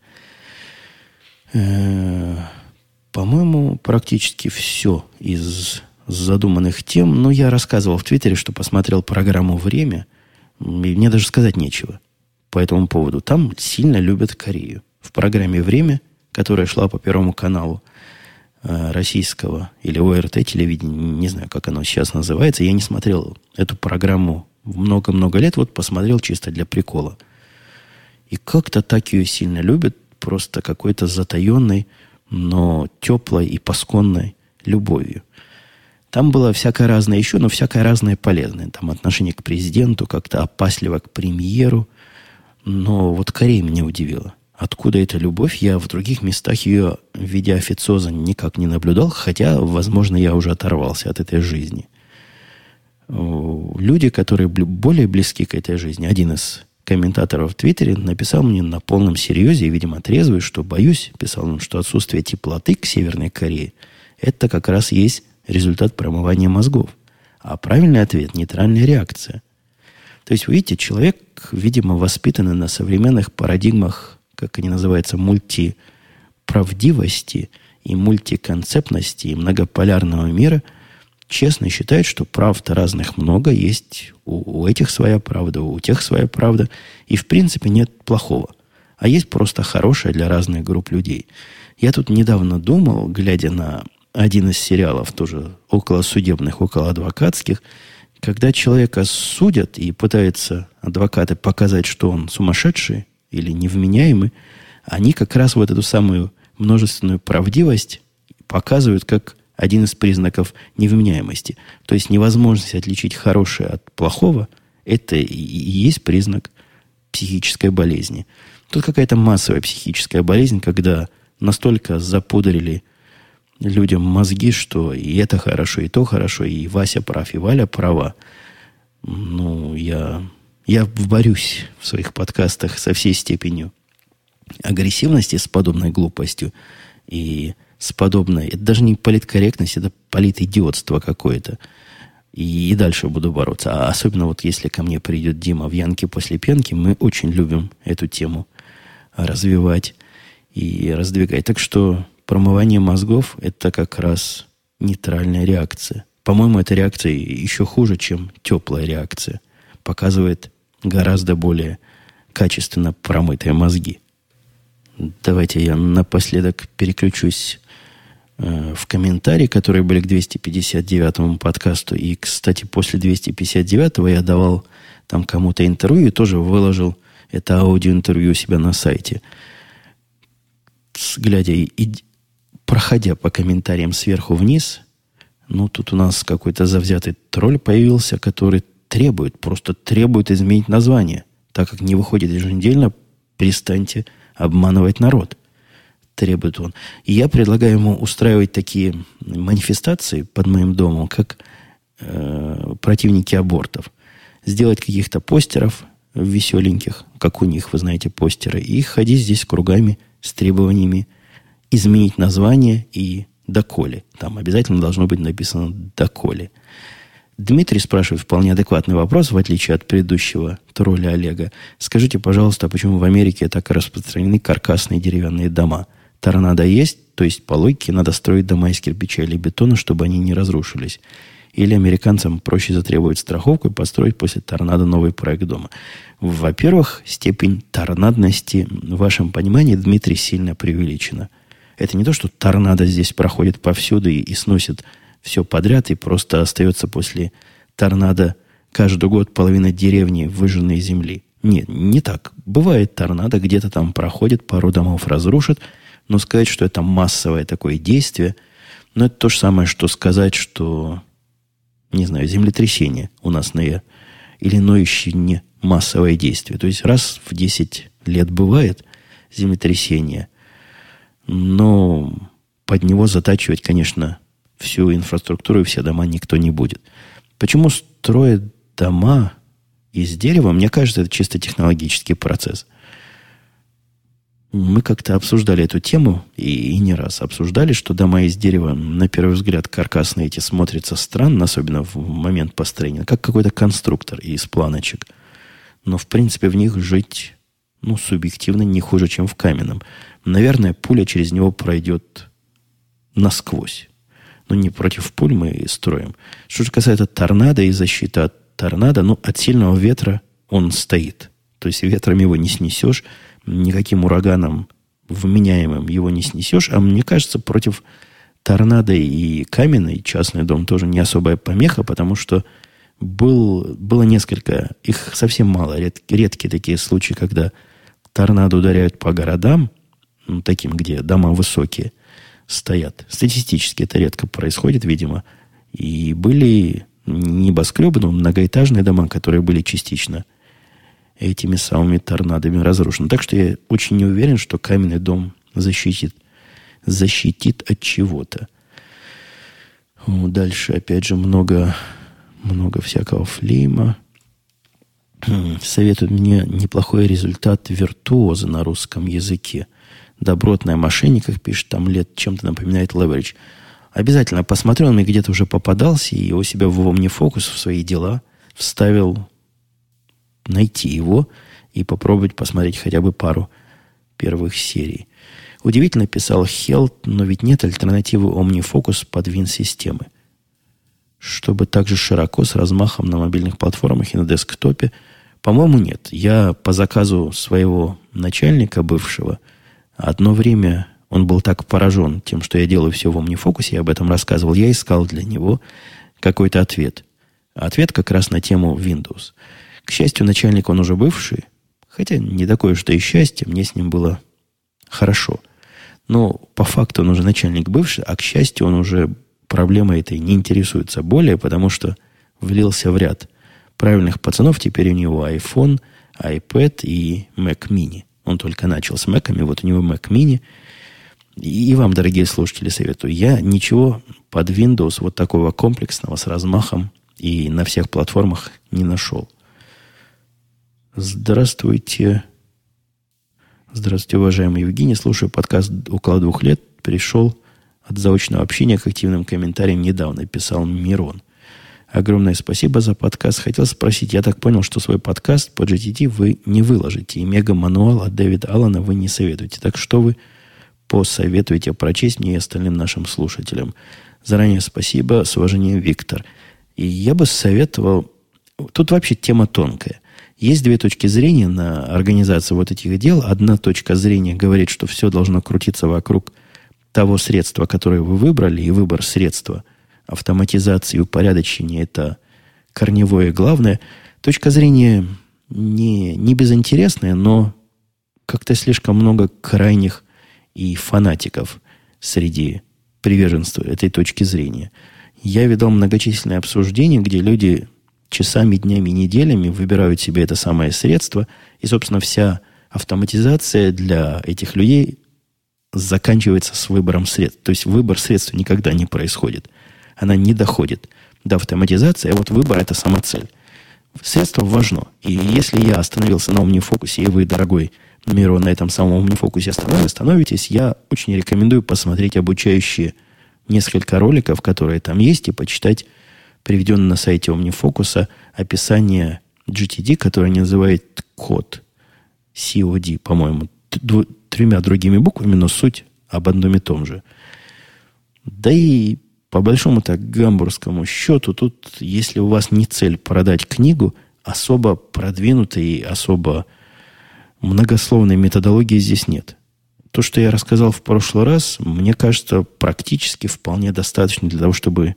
S1: Э, по-моему, практически все из задуманных тем. Но я рассказывал в Твиттере, что посмотрел программу «Время». И мне даже сказать нечего по этому поводу. Там сильно любят Корею. В программе «Время», которая шла по Первому каналу, э, российского или ОРТ телевидения, не знаю, как оно сейчас называется. Я не смотрел эту программу много-много лет, вот посмотрел чисто для прикола. И как-то так ее сильно любят, просто какой-то затаенной, но теплой и пасконной любовью. Там было всякое разное еще, но всякое разное полезное. Там отношение к президенту, как-то опасливо к премьеру. Но вот Корея меня удивила. Откуда эта любовь? Я в других местах ее в виде официоза никак не наблюдал, хотя, возможно, я уже оторвался от этой жизни. Люди, которые более близки к этой жизни, один из комментаторов в Твиттере написал мне на полном серьезе видимо, трезвый, что боюсь, писал он, что отсутствие теплоты к Северной Корее – это как раз есть результат промывания мозгов. А правильный ответ – нейтральная реакция. То есть, вы видите, человек, видимо, воспитанный на современных парадигмах, как они называются, мультиправдивости и мультиконцептности и многополярного мира – честно считает, что прав-то разных много, есть у, у этих своя правда, у тех своя правда, и в принципе нет плохого. А есть просто хорошее для разных групп людей. Я тут недавно думал, глядя на один из сериалов, тоже около судебных, около адвокатских, когда человека судят и пытаются адвокаты показать, что он сумасшедший или невменяемый, они как раз вот эту самую множественную правдивость показывают как один из признаков невменяемости. То есть невозможность отличить хорошее от плохого, это и есть признак психической болезни. Тут какая-то массовая психическая болезнь, когда настолько запудрили людям мозги, что и это хорошо, и то хорошо, и Вася прав, и Валя права. Ну, я, я борюсь в своих подкастах со всей степенью агрессивности с подобной глупостью. И с подобной. Это даже не политкорректность, это политидиотство какое-то. И, и дальше буду бороться. А особенно вот если ко мне придет Дима в Янке после пенки, мы очень любим эту тему развивать и раздвигать. Так что промывание мозгов – это как раз нейтральная реакция. По-моему, эта реакция еще хуже, чем теплая реакция. Показывает гораздо более качественно промытые мозги. Давайте я напоследок переключусь Э, в комментарии, которые были к 259 подкасту. И, кстати, после 259 я давал там кому-то интервью и тоже выложил это аудиоинтервью у себя на сайте. Глядя и проходя по комментариям сверху вниз, ну, тут у нас какой-то завзятый тролль появился, который требует, просто требует изменить название. Так как не выходит еженедельно, перестаньте обманывать народ требует он. И я предлагаю ему устраивать такие манифестации под моим домом, как э, противники абортов. Сделать каких-то постеров веселеньких, как у них, вы знаете, постеры, и ходить здесь кругами с требованиями изменить название и доколе. Там обязательно должно быть написано доколе. Дмитрий спрашивает вполне адекватный вопрос, в отличие от предыдущего тролля Олега. Скажите, пожалуйста, почему в Америке так распространены каркасные деревянные дома – торнадо есть, то есть по логике надо строить дома из кирпича или бетона, чтобы они не разрушились. Или американцам проще затребовать страховку и построить после торнадо новый проект дома. Во-первых, степень торнадности в вашем понимании, Дмитрий, сильно преувеличена. Это не то, что торнадо здесь проходит повсюду и, и сносит все подряд, и просто остается после торнадо каждый год половина деревни выжженной земли. Нет, не так. Бывает торнадо, где-то там проходит, пару домов разрушит – но сказать, что это массовое такое действие, ну, это то же самое, что сказать, что, не знаю, землетрясение у нас на или ноющее не массовое действие. То есть раз в 10 лет бывает землетрясение, но под него затачивать, конечно, всю инфраструктуру и все дома никто не будет. Почему строят дома из дерева? Мне кажется, это чисто технологический процесс – мы как-то обсуждали эту тему, и, и не раз обсуждали, что дома из дерева, на первый взгляд, каркасные эти смотрятся странно, особенно в момент построения, как какой-то конструктор из планочек. Но, в принципе, в них жить, ну, субъективно не хуже, чем в каменном. Наверное, пуля через него пройдет насквозь. Но не против пуль мы строим. Что же касается торнадо и защиты от торнадо, ну, от сильного ветра он стоит. То есть ветром его не снесешь, никаким ураганом вменяемым его не снесешь, а мне кажется, против торнадо и каменный частный дом тоже не особая помеха, потому что был, было несколько, их совсем мало, ред, редкие такие случаи, когда торнадо ударяют по городам, ну, таким, где дома высокие стоят. Статистически это редко происходит, видимо. И были небоскребы, но многоэтажные дома, которые были частично этими самыми торнадами разрушены. Так что я очень не уверен, что каменный дом защитит, защитит от чего-то. Дальше, опять же, много, много всякого флейма. Советуют мне неплохой результат виртуоза на русском языке. Добротная мошенник, как пишет, там лет чем-то напоминает leverage. Обязательно посмотрел, он мне где-то уже попадался, и у себя в OmniFocus в свои дела вставил найти его и попробовать посмотреть хотя бы пару первых серий. Удивительно писал Хелт, но ведь нет альтернативы OmniFocus под Win-системы. Чтобы также широко, с размахом на мобильных платформах и на десктопе, по-моему, нет. Я по заказу своего начальника бывшего одно время он был так поражен тем, что я делаю все в OmniFocus, я об этом рассказывал, я искал для него какой-то ответ. Ответ как раз на тему Windows. К счастью, начальник он уже бывший, хотя не такое, что и счастье, мне с ним было хорошо. Но по факту он уже начальник бывший, а к счастью, он уже проблемой этой не интересуется более, потому что влился в ряд правильных пацанов. Теперь у него iPhone, iPad и Mac Mini. Он только начал с Mac, вот у него Mac Mini. И вам, дорогие слушатели, советую. Я ничего под Windows вот такого комплексного с размахом и на всех платформах не нашел. Здравствуйте. Здравствуйте, уважаемый Евгений. Слушаю подкаст около двух лет. Пришел от заочного общения к активным комментариям недавно, писал Мирон. Огромное спасибо за подкаст. Хотел спросить, я так понял, что свой подкаст по GTT вы не выложите, и мега-мануал от Дэвида Аллана вы не советуете. Так что вы посоветуете прочесть мне и остальным нашим слушателям? Заранее спасибо. С уважением, Виктор. И я бы советовал... Тут вообще тема тонкая. Есть две точки зрения на организацию вот этих дел. Одна точка зрения говорит, что все должно крутиться вокруг того средства, которое вы выбрали, и выбор средства автоматизации и упорядочения – это корневое главное. Точка зрения не, не безинтересная, но как-то слишком много крайних и фанатиков среди приверженства этой точки зрения. Я видал многочисленные обсуждения, где люди часами, днями, неделями выбирают себе это самое средство, и, собственно, вся автоматизация для этих людей заканчивается с выбором средств. То есть выбор средств никогда не происходит. Она не доходит до автоматизации, а вот выбор – это сама цель. Средство важно. И если я остановился на умнифокусе, и вы, дорогой Миро, на этом самом умнифокусе остановитесь, я очень рекомендую посмотреть обучающие несколько роликов, которые там есть, и почитать приведено на сайте OmniFocus описание GTD, которое называет код COD, по-моему, тремя другими буквами, но суть об одном и том же. Да и по большому-то гамбургскому счету, тут, если у вас не цель продать книгу, особо продвинутой и особо многословной методологии здесь нет. То, что я рассказал в прошлый раз, мне кажется, практически вполне достаточно для того, чтобы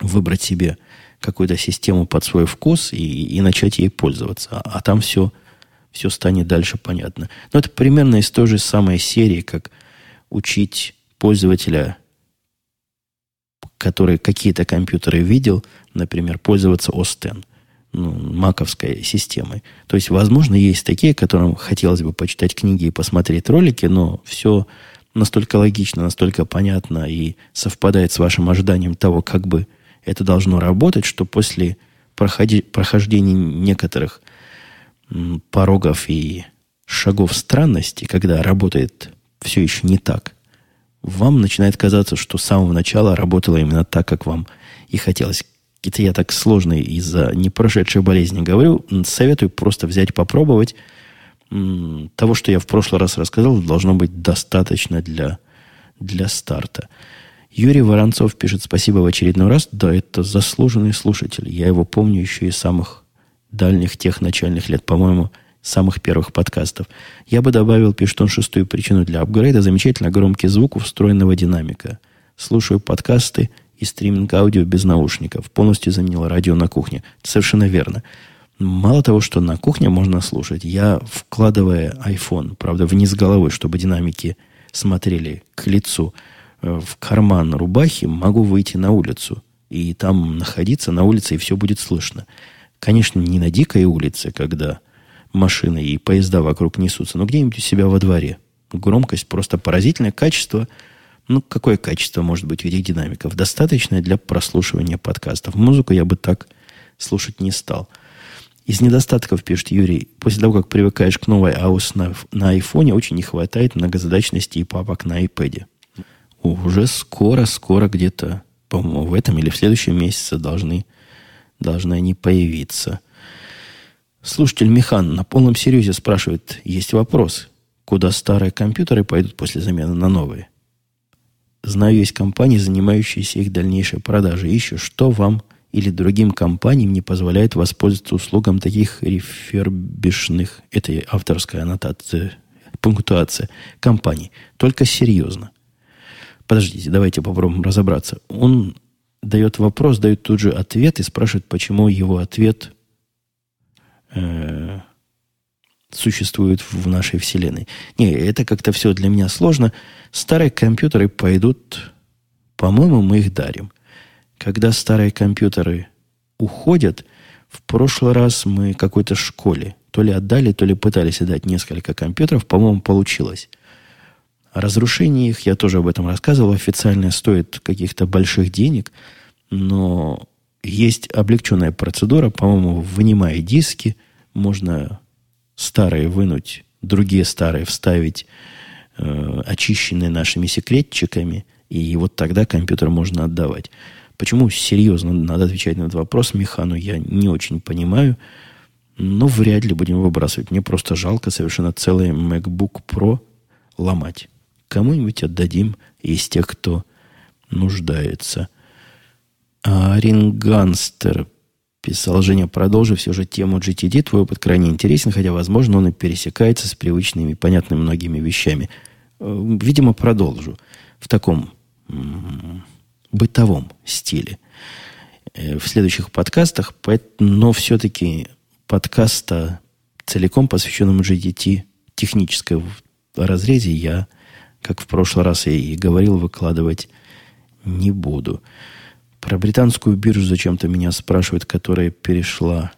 S1: выбрать себе какую-то систему под свой вкус и, и начать ей пользоваться. А, а там все, все станет дальше понятно. Но это примерно из той же самой серии, как учить пользователя, который какие-то компьютеры видел, например, пользоваться X, ну, маковской системой. То есть, возможно, есть такие, которым хотелось бы почитать книги и посмотреть ролики, но все настолько логично, настолько понятно и совпадает с вашим ожиданием того, как бы это должно работать, что после проходи, прохождения некоторых порогов и шагов странности, когда работает все еще не так, вам начинает казаться, что с самого начала работало именно так, как вам и хотелось. Это я так сложно из-за непрошедшей болезни говорю. Советую просто взять, попробовать. Того, что я в прошлый раз рассказал, должно быть достаточно для, для старта. Юрий Воронцов пишет спасибо в очередной раз. Да, это заслуженный слушатель. Я его помню еще из самых дальних тех начальных лет, по-моему, самых первых подкастов. Я бы добавил, пишет он, шестую причину для апгрейда. Замечательно громкий звук у встроенного динамика. Слушаю подкасты и стриминг аудио без наушников. Полностью заменил радио на кухне. Совершенно верно. Мало того, что на кухне можно слушать, я, вкладывая iPhone, правда, вниз головой, чтобы динамики смотрели к лицу, э, в карман рубахи, могу выйти на улицу и там находиться на улице, и все будет слышно. Конечно, не на дикой улице, когда машины и поезда вокруг несутся, но где-нибудь у себя во дворе. Громкость просто поразительное качество. Ну, какое качество может быть в этих динамиков? Достаточное для прослушивания подкастов. Музыку я бы так слушать не стал. Из недостатков, пишет Юрий, после того, как привыкаешь к новой iOS на, на айфоне, очень не хватает многозадачности и папок на iPad. Уже скоро-скоро где-то, по-моему, в этом или в следующем месяце должны, должны они появиться. Слушатель Михан на полном серьезе спрашивает, есть вопрос, куда старые компьютеры пойдут после замены на новые? Знаю, есть компании, занимающиеся их дальнейшей продажей. Ищу, что вам или другим компаниям не позволяет воспользоваться услугам таких рефербишных, это авторская аннотация, пунктуация, компаний. Только серьезно. Подождите, давайте попробуем разобраться. Он дает вопрос, дает тут же ответ и спрашивает, почему его ответ э, существует в нашей вселенной. Не, это как-то все для меня сложно. Старые компьютеры пойдут, по-моему, мы их дарим. Когда старые компьютеры уходят, в прошлый раз мы какой-то школе то ли отдали, то ли пытались отдать несколько компьютеров, по-моему, получилось. Разрушение их, я тоже об этом рассказывал, официально стоит каких-то больших денег, но есть облегченная процедура, по-моему, вынимая диски, можно старые вынуть, другие старые вставить, э, очищенные нашими секретчиками, и вот тогда компьютер можно отдавать. Почему серьезно надо отвечать на этот вопрос Механу, я не очень понимаю. Но вряд ли будем выбрасывать. Мне просто жалко совершенно целый MacBook Pro ломать. Кому-нибудь отдадим из тех, кто нуждается. А Ринганстер писал, Женя, продолжи все же тему GTD. Твой опыт крайне интересен, хотя, возможно, он и пересекается с привычными, понятными многими вещами. Э, видимо, продолжу. В таком бытовом стиле э, в следующих подкастах, но все-таки подкаста целиком посвященному GDT технической разрезе я, как в прошлый раз я и говорил, выкладывать не буду. Про британскую биржу зачем-то меня спрашивают, которая перешла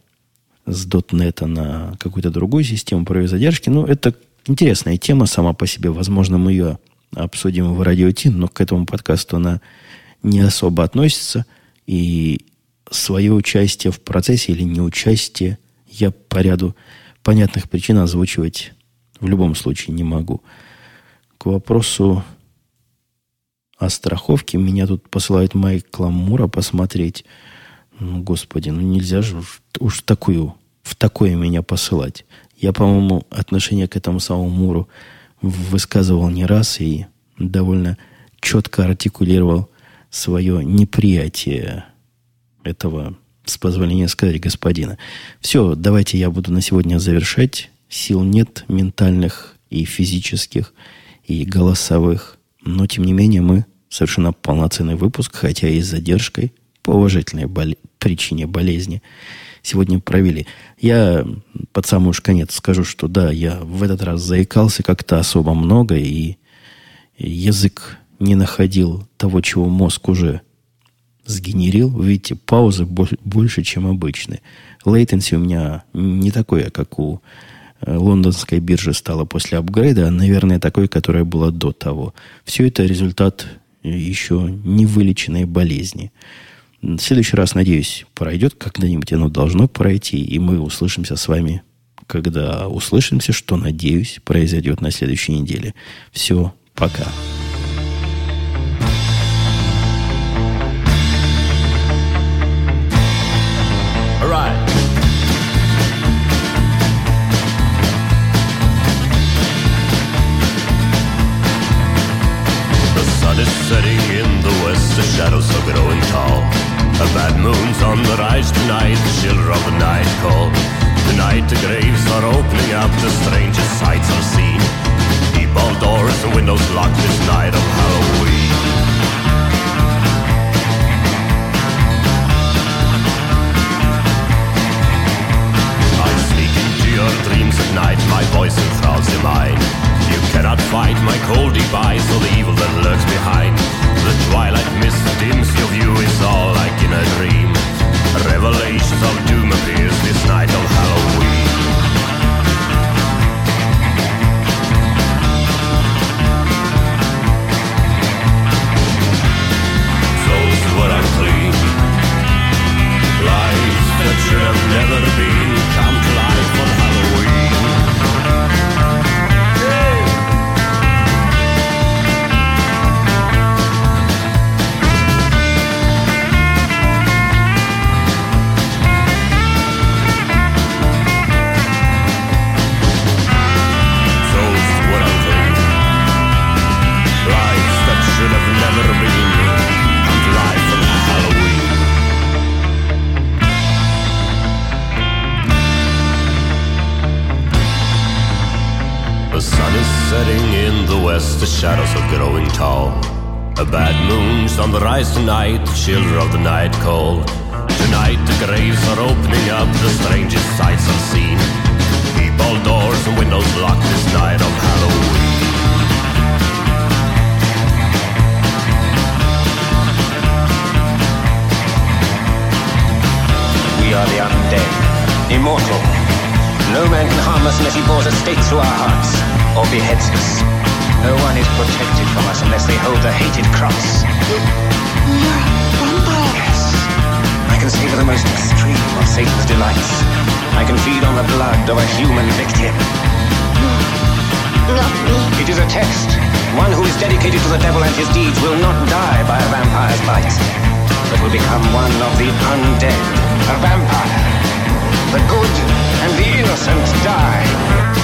S1: с .NET на какую-то другую систему про задержки. Ну, это интересная тема сама по себе. Возможно, мы ее обсудим в радио Ти, но к этому подкасту она не особо относится, и свое участие в процессе или неучастие я по ряду понятных причин озвучивать в любом случае не могу. К вопросу о страховке меня тут посылает Майкла Мура посмотреть. Ну, господи, ну нельзя же уж, уж такую, в такое меня посылать. Я, по-моему, отношение к этому самому Муру высказывал не раз и довольно четко артикулировал свое неприятие этого, с позволения сказать, господина. Все, давайте я буду на сегодня завершать. Сил нет ментальных и физических, и голосовых. Но, тем не менее, мы совершенно полноценный выпуск, хотя и с задержкой, по уважительной боле- причине болезни, сегодня провели. Я под самый уж конец скажу, что да, я в этот раз заикался как-то особо много, и язык не находил того, чего мозг уже сгенерил. Видите, паузы больше, чем обычные. Лейтенси у меня не такое, как у э, лондонской биржи стало после апгрейда, а, наверное, такой, которая была до того. Все это результат еще не вылеченной болезни. В следующий раз, надеюсь, пройдет когда-нибудь, оно должно пройти, и мы услышимся с вами, когда услышимся, что, надеюсь, произойдет на следующей неделе. Все, пока.
S2: shadows on the rise tonight, the chiller of the night cold. Tonight the graves are opening up, the strangest sights are seen. Deep all doors and windows locked this night of Halloween. I sneak into your dreams at night, my voice enthralls your mind. You cannot fight my cold device or the evil that lurks behind. The twilight mist dims your view, it's all like in a dream. Revelations of doom appears this night of Halloween. Souls were unclean, never been come. Sun is setting in the west, the shadows are growing tall. A bad moon's on the rise tonight, the children of the night call. Tonight the graves are opening up, the strangest sights are seen. Keep all doors and windows locked this night of Halloween.
S3: We are the undead, immortal. No man can harm us unless he bores a stake through our hearts, or beheads us. No one is protected from us unless they hold the hated cross.
S4: You're a vampire.
S3: Yes. I can savor the most extreme of Satan's delights. I can feed on the blood of a human victim.
S4: Not me.
S3: It is a test. One who is dedicated to the devil and his deeds will not die by a vampire's bite, but will become one of the undead, a vampire. The good and the innocent die.